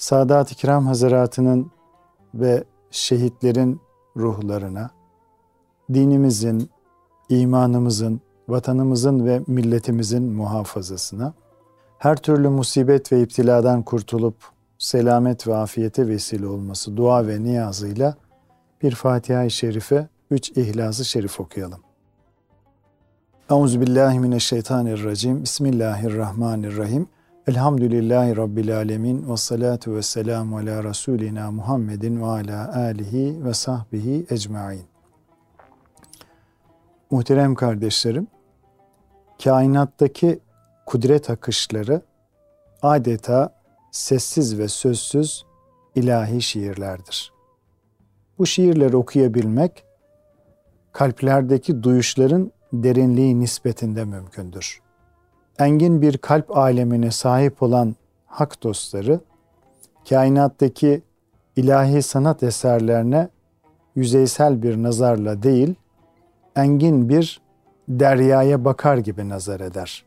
Sadat-ı Kiram Hazaratı'nın ve şehitlerin ruhlarına, dinimizin, imanımızın, vatanımızın ve milletimizin muhafazasına, her türlü musibet ve iptiladan kurtulup selamet ve afiyete vesile olması dua ve niyazıyla bir Fatiha-i Şerife, üç İhlas-ı Şerif okuyalım. Euzubillahimineşşeytanirracim. Bismillahirrahmanirrahim. Elhamdülillahi Rabbil alemin ve salatu ve selamu ala Resulina Muhammedin ve ala alihi ve sahbihi ecmain. Muhterem kardeşlerim, kainattaki kudret akışları adeta sessiz ve sözsüz ilahi şiirlerdir. Bu şiirleri okuyabilmek, kalplerdeki duyuşların derinliği nispetinde mümkündür. Engin bir kalp alemine sahip olan hak dostları, kainattaki ilahi sanat eserlerine yüzeysel bir nazarla değil, engin bir deryaya bakar gibi nazar eder.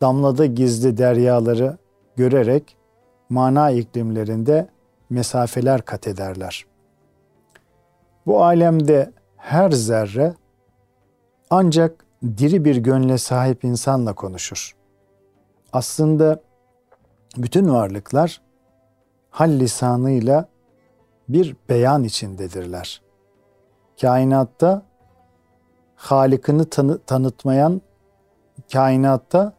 Damlada gizli deryaları görerek mana iklimlerinde mesafeler kat ederler. Bu alemde her zerre ancak diri bir gönle sahip insanla konuşur. Aslında bütün varlıklar hal lisanıyla bir beyan içindedirler. Kainatta Halikini tanı, tanıtmayan, kainatta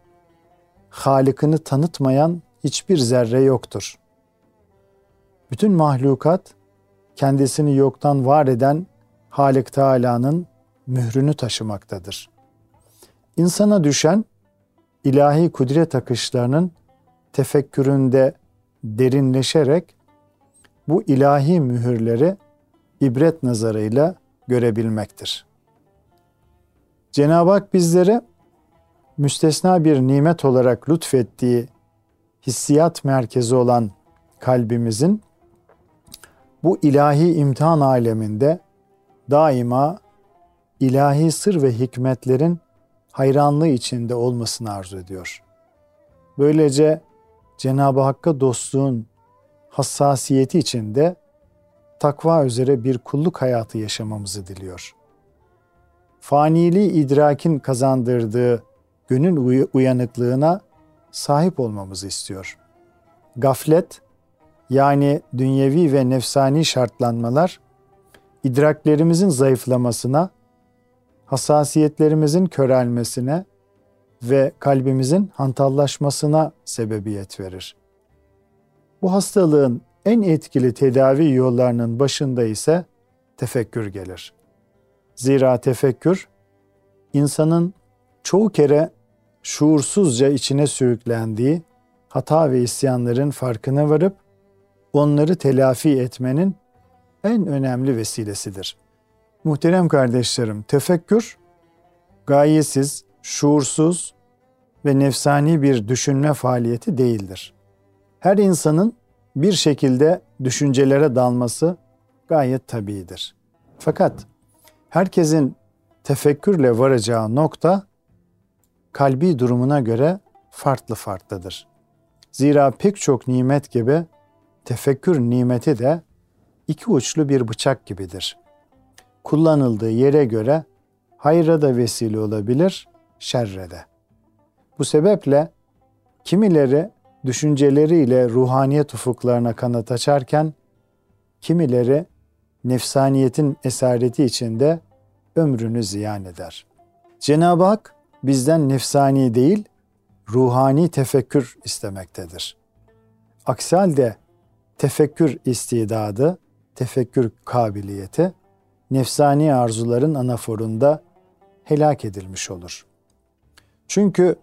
Halikini tanıtmayan hiçbir zerre yoktur. Bütün mahlukat kendisini yoktan var eden Halik Teala'nın mührünü taşımaktadır. İnsana düşen ilahi kudret akışlarının tefekküründe derinleşerek bu ilahi mühürleri ibret nazarıyla görebilmektir. Cenab-ı Hak bizlere müstesna bir nimet olarak lütfettiği hissiyat merkezi olan kalbimizin bu ilahi imtihan aleminde daima ilahi sır ve hikmetlerin hayranlığı içinde olmasını arzu ediyor. Böylece Cenab-ı Hakk'a dostluğun hassasiyeti içinde takva üzere bir kulluk hayatı yaşamamızı diliyor. Faniliği idrakin kazandırdığı gönül uyanıklığına sahip olmamızı istiyor. Gaflet yani dünyevi ve nefsani şartlanmalar idraklerimizin zayıflamasına hassasiyetlerimizin körelmesine ve kalbimizin hantallaşmasına sebebiyet verir. Bu hastalığın en etkili tedavi yollarının başında ise tefekkür gelir. Zira tefekkür insanın çoğu kere şuursuzca içine sürüklendiği hata ve isyanların farkına varıp onları telafi etmenin en önemli vesilesidir. Muhterem kardeşlerim, tefekkür gayesiz, şuursuz ve nefsani bir düşünme faaliyeti değildir. Her insanın bir şekilde düşüncelere dalması gayet tabidir. Fakat herkesin tefekkürle varacağı nokta kalbi durumuna göre farklı farklıdır. Zira pek çok nimet gibi tefekkür nimeti de iki uçlu bir bıçak gibidir kullanıldığı yere göre hayra da vesile olabilir, şerre de. Bu sebeple kimileri düşünceleriyle ruhaniyet ufuklarına kanat açarken, kimileri nefsaniyetin esareti içinde ömrünü ziyan eder. Cenab-ı Hak bizden nefsani değil, ruhani tefekkür istemektedir. Aksi halde tefekkür istidadı, tefekkür kabiliyeti nefsani arzuların anaforunda helak edilmiş olur. Çünkü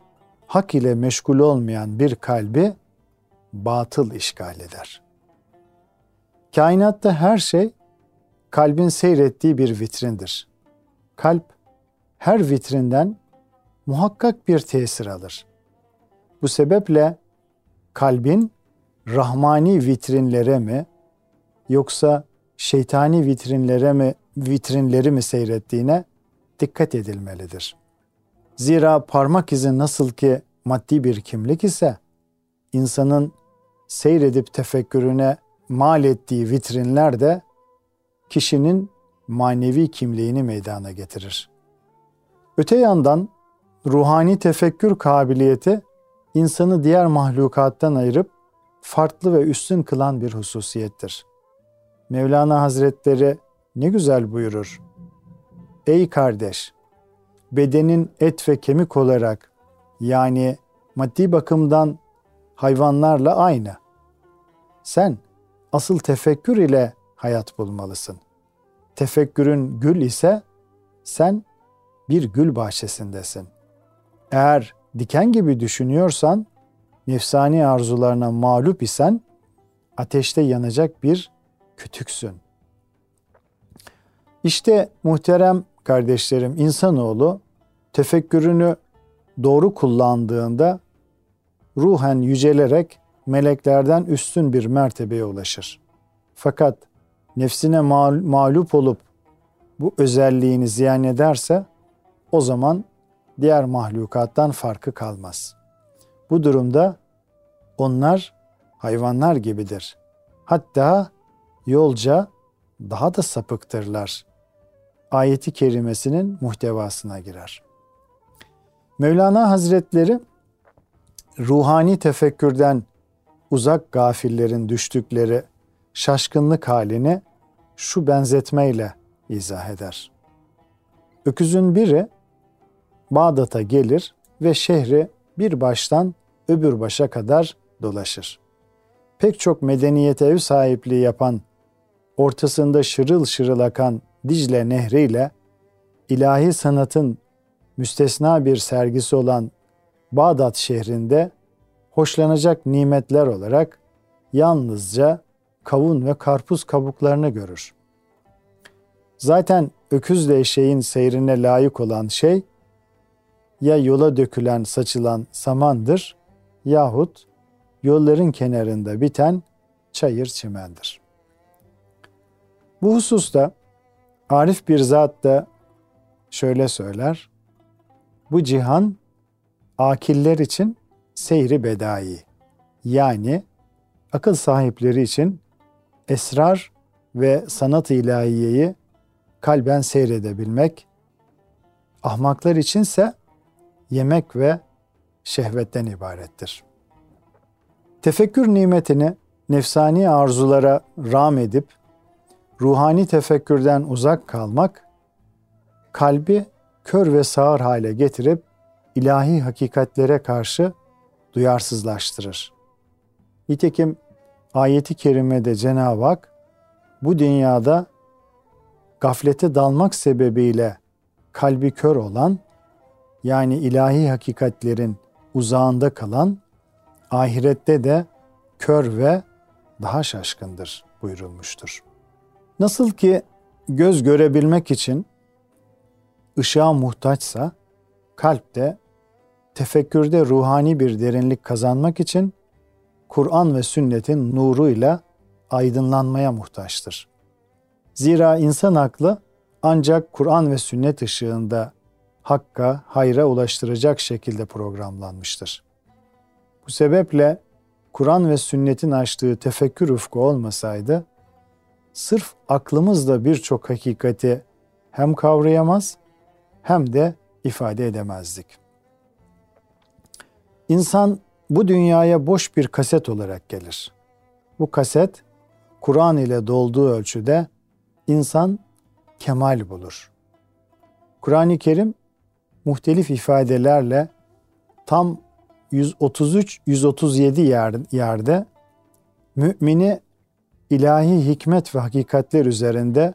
hak ile meşgul olmayan bir kalbi batıl işgal eder. Kainatta her şey kalbin seyrettiği bir vitrindir. Kalp her vitrinden muhakkak bir tesir alır. Bu sebeple kalbin rahmani vitrinlere mi yoksa şeytani vitrinlere mi vitrinleri mi seyrettiğine dikkat edilmelidir. Zira parmak izi nasıl ki maddi bir kimlik ise insanın seyredip tefekkürüne mal ettiği vitrinler de kişinin manevi kimliğini meydana getirir. Öte yandan ruhani tefekkür kabiliyeti insanı diğer mahlukattan ayırıp farklı ve üstün kılan bir hususiyettir. Mevlana Hazretleri ne güzel buyurur. Ey kardeş, bedenin et ve kemik olarak yani maddi bakımdan hayvanlarla aynı. Sen asıl tefekkür ile hayat bulmalısın. Tefekkürün gül ise sen bir gül bahçesindesin. Eğer diken gibi düşünüyorsan, nefsani arzularına mağlup isen ateşte yanacak bir kütüksün. İşte muhterem kardeşlerim insanoğlu tefekkürünü doğru kullandığında ruhen yücelerek meleklerden üstün bir mertebeye ulaşır. Fakat nefsine mağlup olup bu özelliğini ziyan ederse o zaman diğer mahlukattan farkı kalmaz. Bu durumda onlar hayvanlar gibidir. Hatta yolca daha da sapıktırlar. Ayeti kerimesinin muhtevasına girer. Mevlana Hazretleri ruhani tefekkürden uzak gafillerin düştükleri şaşkınlık halini şu benzetmeyle izah eder. Öküzün biri Bağdat'a gelir ve şehri bir baştan öbür başa kadar dolaşır. Pek çok medeniyete ev sahipliği yapan, ortasında şırıl şırıl akan Dicle Nehri ile ilahi sanatın müstesna bir sergisi olan Bağdat şehrinde hoşlanacak nimetler olarak yalnızca kavun ve karpuz kabuklarını görür. Zaten öküzle eşeğin seyrine layık olan şey ya yola dökülen saçılan samandır yahut yolların kenarında biten çayır çimendir. Bu hususta Arif bir zat da şöyle söyler. Bu cihan akiller için seyri bedai yani akıl sahipleri için esrar ve sanat ilahiyeyi kalben seyredebilmek, ahmaklar içinse yemek ve şehvetten ibarettir. Tefekkür nimetini nefsani arzulara ram edip ruhani tefekkürden uzak kalmak kalbi kör ve sağır hale getirip ilahi hakikatlere karşı duyarsızlaştırır. Nitekim ayeti kerimede Cenab-ı Hak bu dünyada gaflete dalmak sebebiyle kalbi kör olan yani ilahi hakikatlerin uzağında kalan ahirette de kör ve daha şaşkındır buyurulmuştur. Nasıl ki göz görebilmek için ışığa muhtaçsa kalp de tefekkürde ruhani bir derinlik kazanmak için Kur'an ve sünnetin nuruyla aydınlanmaya muhtaçtır. Zira insan aklı ancak Kur'an ve sünnet ışığında hakka, hayra ulaştıracak şekilde programlanmıştır. Bu sebeple Kur'an ve sünnetin açtığı tefekkür ufku olmasaydı, sırf aklımızla birçok hakikati hem kavrayamaz hem de ifade edemezdik. İnsan bu dünyaya boş bir kaset olarak gelir. Bu kaset Kur'an ile dolduğu ölçüde insan kemal bulur. Kur'an-ı Kerim muhtelif ifadelerle tam 133-137 yer, yerde mümini ilahi hikmet ve hakikatler üzerinde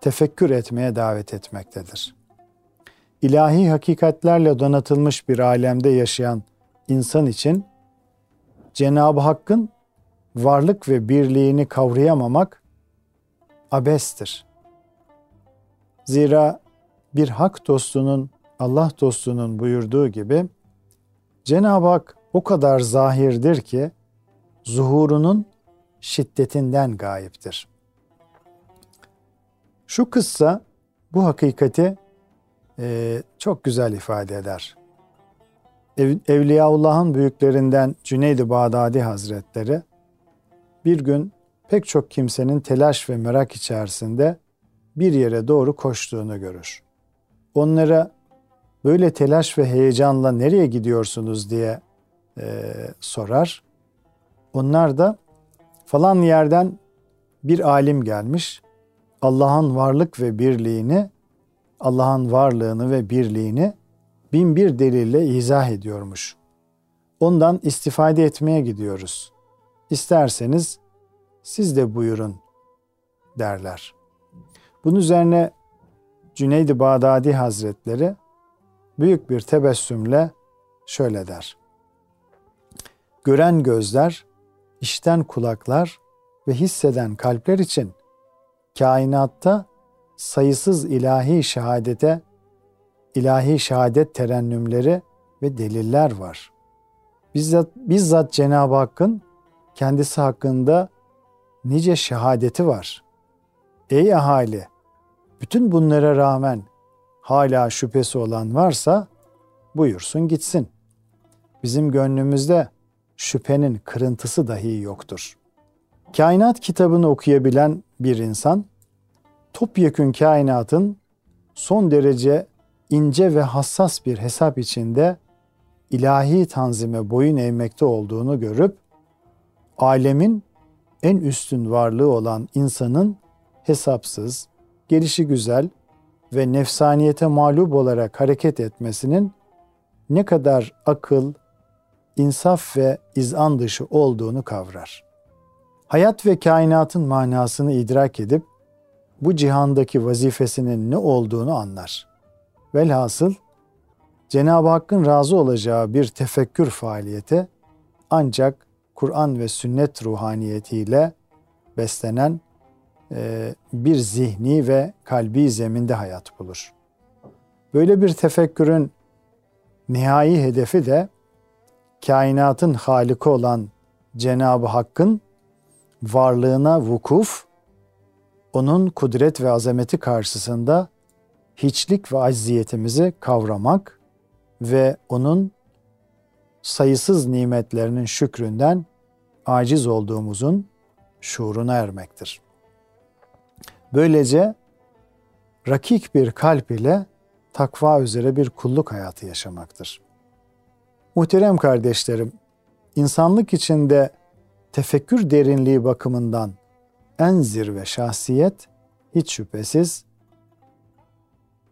tefekkür etmeye davet etmektedir. İlahi hakikatlerle donatılmış bir alemde yaşayan insan için Cenab-ı Hakk'ın varlık ve birliğini kavrayamamak abestir. Zira bir hak dostunun, Allah dostunun buyurduğu gibi Cenab-ı Hak o kadar zahirdir ki zuhurunun şiddetinden gayiptir. Şu kıssa bu hakikati e, çok güzel ifade eder. Ev, Evliyaullah'ın büyüklerinden Cüneyd-i Bağdadi Hazretleri bir gün pek çok kimsenin telaş ve merak içerisinde bir yere doğru koştuğunu görür. Onlara böyle telaş ve heyecanla nereye gidiyorsunuz diye e, sorar. Onlar da falan yerden bir alim gelmiş. Allah'ın varlık ve birliğini, Allah'ın varlığını ve birliğini bin bir delille izah ediyormuş. Ondan istifade etmeye gidiyoruz. İsterseniz siz de buyurun derler. Bunun üzerine Cüneyd-i Bağdadi Hazretleri büyük bir tebessümle şöyle der. Gören gözler, işten kulaklar ve hisseden kalpler için kainatta sayısız ilahi şehadete, ilahi şehadet terennümleri ve deliller var. Bizzat, bizzat Cenab-ı Hakk'ın kendisi hakkında nice şehadeti var. Ey ahali! Bütün bunlara rağmen hala şüphesi olan varsa buyursun gitsin. Bizim gönlümüzde şüphenin kırıntısı dahi yoktur. Kainat kitabını okuyabilen bir insan, topyekün kainatın son derece ince ve hassas bir hesap içinde ilahi tanzime boyun eğmekte olduğunu görüp, alemin en üstün varlığı olan insanın hesapsız, gelişi güzel ve nefsaniyete mağlup olarak hareket etmesinin ne kadar akıl, insaf ve izan dışı olduğunu kavrar. Hayat ve kainatın manasını idrak edip bu cihandaki vazifesinin ne olduğunu anlar. Velhasıl Cenab-ı Hakk'ın razı olacağı bir tefekkür faaliyeti ancak Kur'an ve sünnet ruhaniyetiyle beslenen e, bir zihni ve kalbi zeminde hayat bulur. Böyle bir tefekkürün nihai hedefi de kainatın haliki olan Cenab-ı Hakk'ın varlığına vukuf, onun kudret ve azameti karşısında hiçlik ve acziyetimizi kavramak ve onun sayısız nimetlerinin şükründen aciz olduğumuzun şuuruna ermektir. Böylece rakik bir kalp ile takva üzere bir kulluk hayatı yaşamaktır. Muhterem kardeşlerim, insanlık içinde tefekkür derinliği bakımından en zirve şahsiyet hiç şüphesiz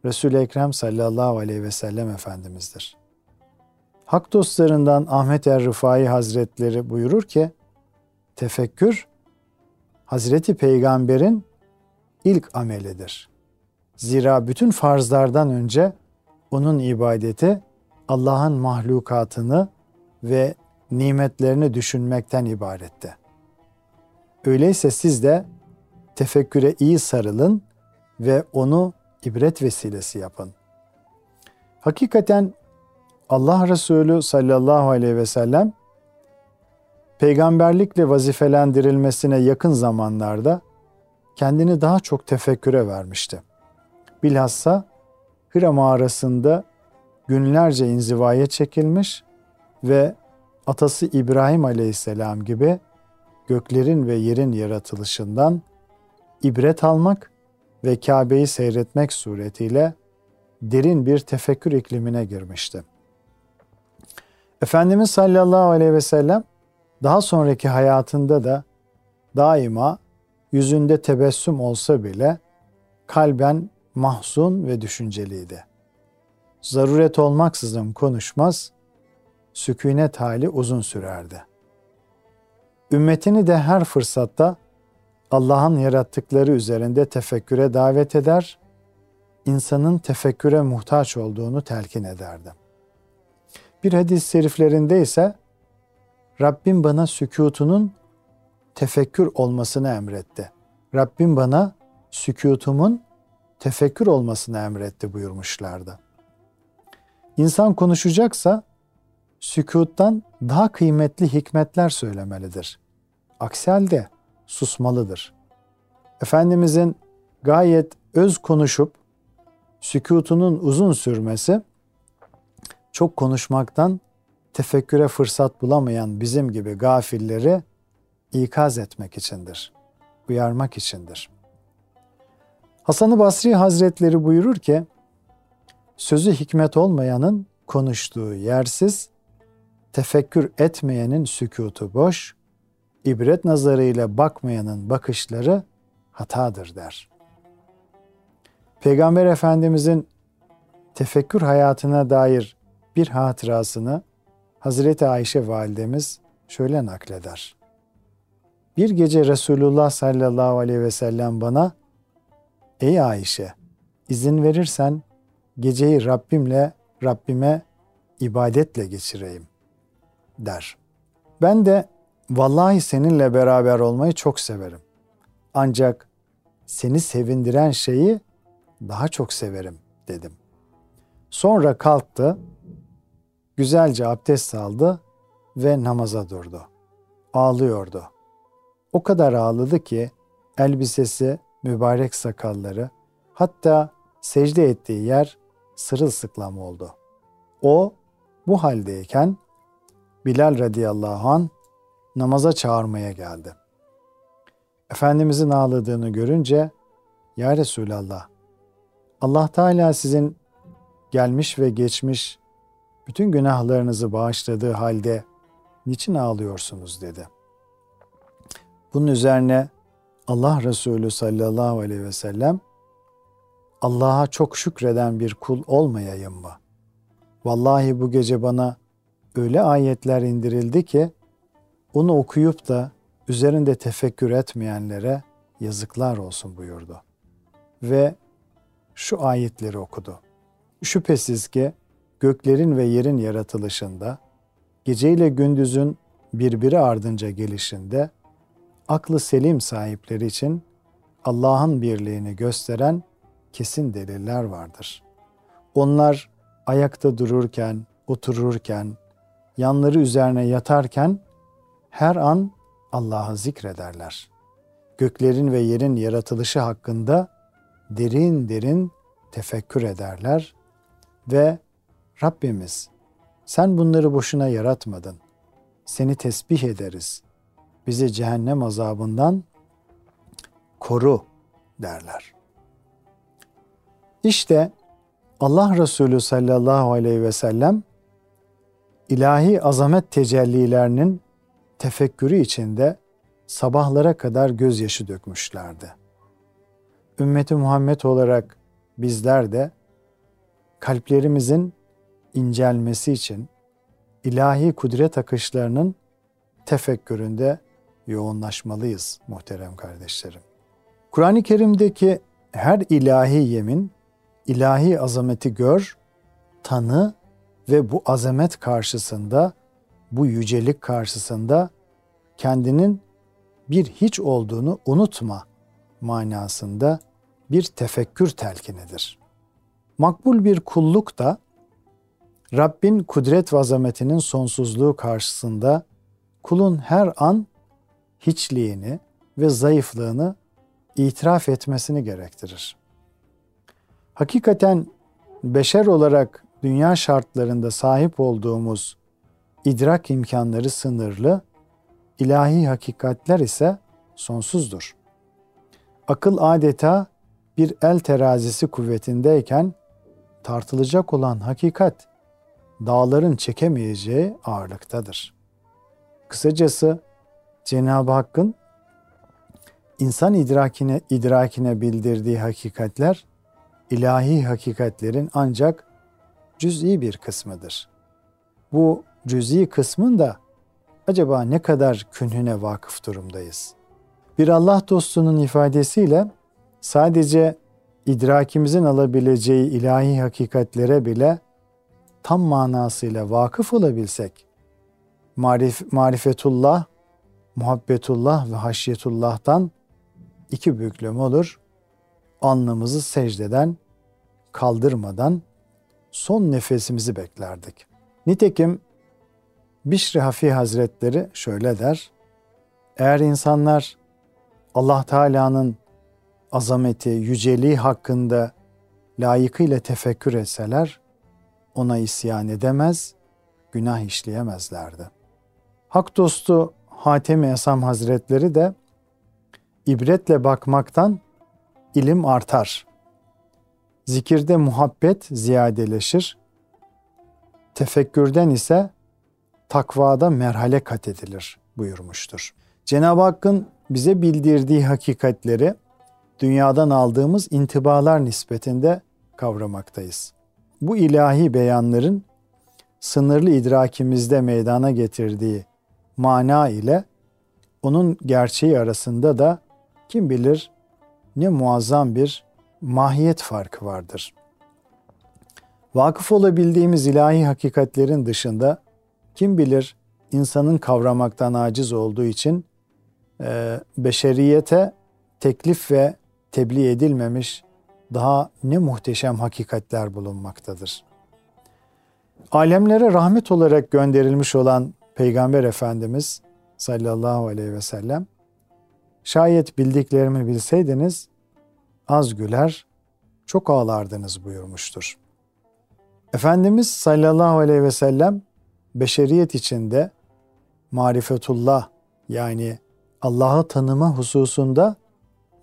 Resul-i Ekrem sallallahu aleyhi ve sellem Efendimiz'dir. Hak dostlarından Ahmet er Rıfai Hazretleri buyurur ki, tefekkür Hazreti Peygamber'in ilk amelidir. Zira bütün farzlardan önce onun ibadeti Allah'ın mahlukatını ve nimetlerini düşünmekten ibaretti. Öyleyse siz de tefekküre iyi sarılın ve onu ibret vesilesi yapın. Hakikaten Allah Resulü sallallahu aleyhi ve sellem peygamberlikle vazifelendirilmesine yakın zamanlarda kendini daha çok tefekküre vermişti. Bilhassa Hira mağarasında günlerce inzivaya çekilmiş ve atası İbrahim aleyhisselam gibi göklerin ve yerin yaratılışından ibret almak ve Kabe'yi seyretmek suretiyle derin bir tefekkür iklimine girmişti. Efendimiz sallallahu aleyhi ve sellem daha sonraki hayatında da daima yüzünde tebessüm olsa bile kalben mahzun ve düşünceliydi. Zaruret olmaksızın konuşmaz, sükunet hali uzun sürerdi. Ümmetini de her fırsatta Allah'ın yarattıkları üzerinde tefekküre davet eder, insanın tefekküre muhtaç olduğunu telkin ederdi. Bir hadis-i şeriflerinde ise Rabbim bana sükutunun tefekkür olmasını emretti. Rabbim bana sükutumun tefekkür olmasını emretti buyurmuşlardı. İnsan konuşacaksa sükuttan daha kıymetli hikmetler söylemelidir. Aksi halde susmalıdır. Efendimizin gayet öz konuşup sükutunun uzun sürmesi çok konuşmaktan tefekküre fırsat bulamayan bizim gibi gafilleri ikaz etmek içindir, uyarmak içindir. Hasan-ı Basri Hazretleri buyurur ki, sözü hikmet olmayanın konuştuğu yersiz, tefekkür etmeyenin sükutu boş, ibret nazarıyla bakmayanın bakışları hatadır der. Peygamber Efendimizin tefekkür hayatına dair bir hatırasını Hazreti Ayşe validemiz şöyle nakleder. Bir gece Resulullah sallallahu aleyhi ve sellem bana Ey Ayşe izin verirsen geceyi Rabbimle Rabbime ibadetle geçireyim der. Ben de vallahi seninle beraber olmayı çok severim. Ancak seni sevindiren şeyi daha çok severim dedim. Sonra kalktı, güzelce abdest aldı ve namaza durdu. Ağlıyordu. O kadar ağladı ki elbisesi, mübarek sakalları, hatta secde ettiği yer sırılsıklam oldu. O bu haldeyken Bilal radıyallahu an namaza çağırmaya geldi. Efendimizin ağladığını görünce Ya Resulallah Allah Teala sizin gelmiş ve geçmiş bütün günahlarınızı bağışladığı halde niçin ağlıyorsunuz dedi. Bunun üzerine Allah Resulü sallallahu aleyhi ve sellem Allah'a çok şükreden bir kul olmayayım mı? Vallahi bu gece bana öyle ayetler indirildi ki onu okuyup da üzerinde tefekkür etmeyenlere yazıklar olsun buyurdu. Ve şu ayetleri okudu. Şüphesiz ki göklerin ve yerin yaratılışında, geceyle gündüzün birbiri ardınca gelişinde, aklı selim sahipleri için Allah'ın birliğini gösteren kesin deliller vardır. Onlar ayakta dururken, otururken, yanları üzerine yatarken her an Allah'ı zikrederler. Göklerin ve yerin yaratılışı hakkında derin derin tefekkür ederler ve Rabbimiz sen bunları boşuna yaratmadın. Seni tesbih ederiz. Bizi cehennem azabından koru derler. İşte Allah Resulü sallallahu aleyhi ve sellem ilahi azamet tecellilerinin tefekkürü içinde sabahlara kadar gözyaşı dökmüşlerdi. Ümmeti Muhammed olarak bizler de kalplerimizin incelmesi için ilahi kudret akışlarının tefekküründe yoğunlaşmalıyız muhterem kardeşlerim. Kur'an-ı Kerim'deki her ilahi yemin, ilahi azameti gör, tanı ve bu azamet karşısında, bu yücelik karşısında kendinin bir hiç olduğunu unutma manasında bir tefekkür telkinidir. Makbul bir kulluk da Rabbin kudret ve azametinin sonsuzluğu karşısında kulun her an hiçliğini ve zayıflığını itiraf etmesini gerektirir. Hakikaten beşer olarak dünya şartlarında sahip olduğumuz idrak imkanları sınırlı, ilahi hakikatler ise sonsuzdur. Akıl adeta bir el terazisi kuvvetindeyken tartılacak olan hakikat dağların çekemeyeceği ağırlıktadır. Kısacası Cenab-ı Hakk'ın insan idrakine idrakine bildirdiği hakikatler ilahi hakikatlerin ancak cüz'i bir kısmıdır. Bu cüz'i kısmın da acaba ne kadar künhüne vakıf durumdayız? Bir Allah dostunun ifadesiyle sadece idrakimizin alabileceği ilahi hakikatlere bile tam manasıyla vakıf olabilsek, marif, marifetullah muhabbetullah ve haşyetullah'tan iki büklüm olur. Alnımızı secdeden kaldırmadan son nefesimizi beklerdik. Nitekim Bişri Hafi Hazretleri şöyle der. Eğer insanlar Allah Teala'nın azameti, yüceliği hakkında layıkıyla tefekkür etseler ona isyan edemez, günah işleyemezlerdi. Hak dostu Hatemi Esam Hazretleri de ibretle bakmaktan ilim artar. Zikirde muhabbet ziyadeleşir. Tefekkürden ise takvada merhale kat edilir buyurmuştur. Cenab-ı Hakk'ın bize bildirdiği hakikatleri dünyadan aldığımız intibalar nispetinde kavramaktayız. Bu ilahi beyanların sınırlı idrakimizde meydana getirdiği mana ile onun gerçeği arasında da kim bilir ne muazzam bir mahiyet farkı vardır. Vakıf olabildiğimiz ilahi hakikatlerin dışında kim bilir insanın kavramaktan aciz olduğu için e, beşeriyete teklif ve tebliğ edilmemiş daha ne muhteşem hakikatler bulunmaktadır. Alemlere rahmet olarak gönderilmiş olan Peygamber Efendimiz sallallahu aleyhi ve sellem şayet bildiklerimi bilseydiniz az güler çok ağlardınız buyurmuştur. Efendimiz sallallahu aleyhi ve sellem beşeriyet içinde marifetullah yani Allah'ı tanıma hususunda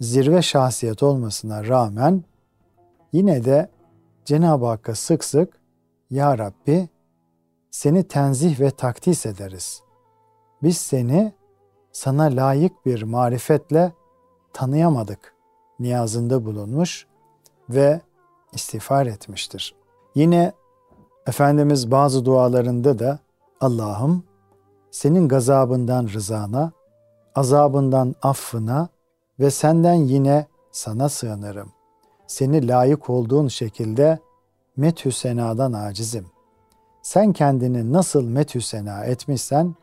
zirve şahsiyet olmasına rağmen yine de Cenab-ı Hakk'a sık sık Ya Rabbi seni tenzih ve takdis ederiz. Biz seni sana layık bir marifetle tanıyamadık niyazında bulunmuş ve istiğfar etmiştir. Yine Efendimiz bazı dualarında da Allah'ım senin gazabından rızana, azabından affına ve senden yine sana sığınırım. Seni layık olduğun şekilde methü senadan acizim. Sen kendini nasıl methü sena etmişsen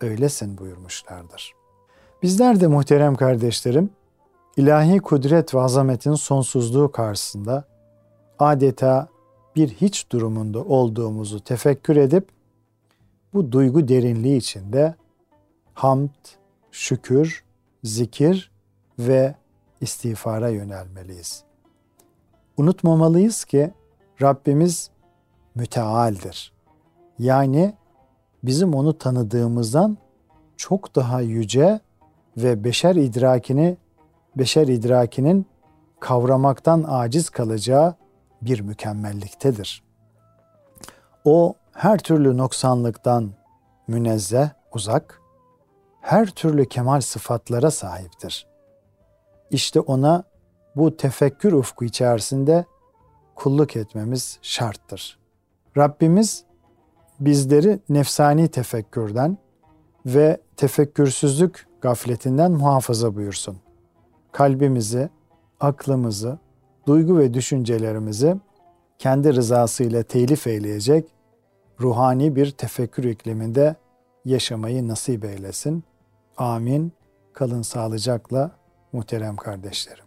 öylesin buyurmuşlardır. Bizler de muhterem kardeşlerim, ilahi kudret ve azametin sonsuzluğu karşısında adeta bir hiç durumunda olduğumuzu tefekkür edip bu duygu derinliği içinde hamd, şükür, zikir ve istiğfara yönelmeliyiz. Unutmamalıyız ki Rabbimiz mütealdir. Yani bizim onu tanıdığımızdan çok daha yüce ve beşer idrakini beşer idrakinin kavramaktan aciz kalacağı bir mükemmelliktedir. O her türlü noksanlıktan münezzeh, uzak, her türlü kemal sıfatlara sahiptir. İşte ona bu tefekkür ufku içerisinde kulluk etmemiz şarttır. Rabbimiz bizleri nefsani tefekkürden ve tefekkürsüzlük gafletinden muhafaza buyursun. Kalbimizi, aklımızı, duygu ve düşüncelerimizi kendi rızası ile telif eyleyecek ruhani bir tefekkür ikliminde yaşamayı nasip eylesin. Amin. Kalın sağlıcakla muhterem kardeşlerim.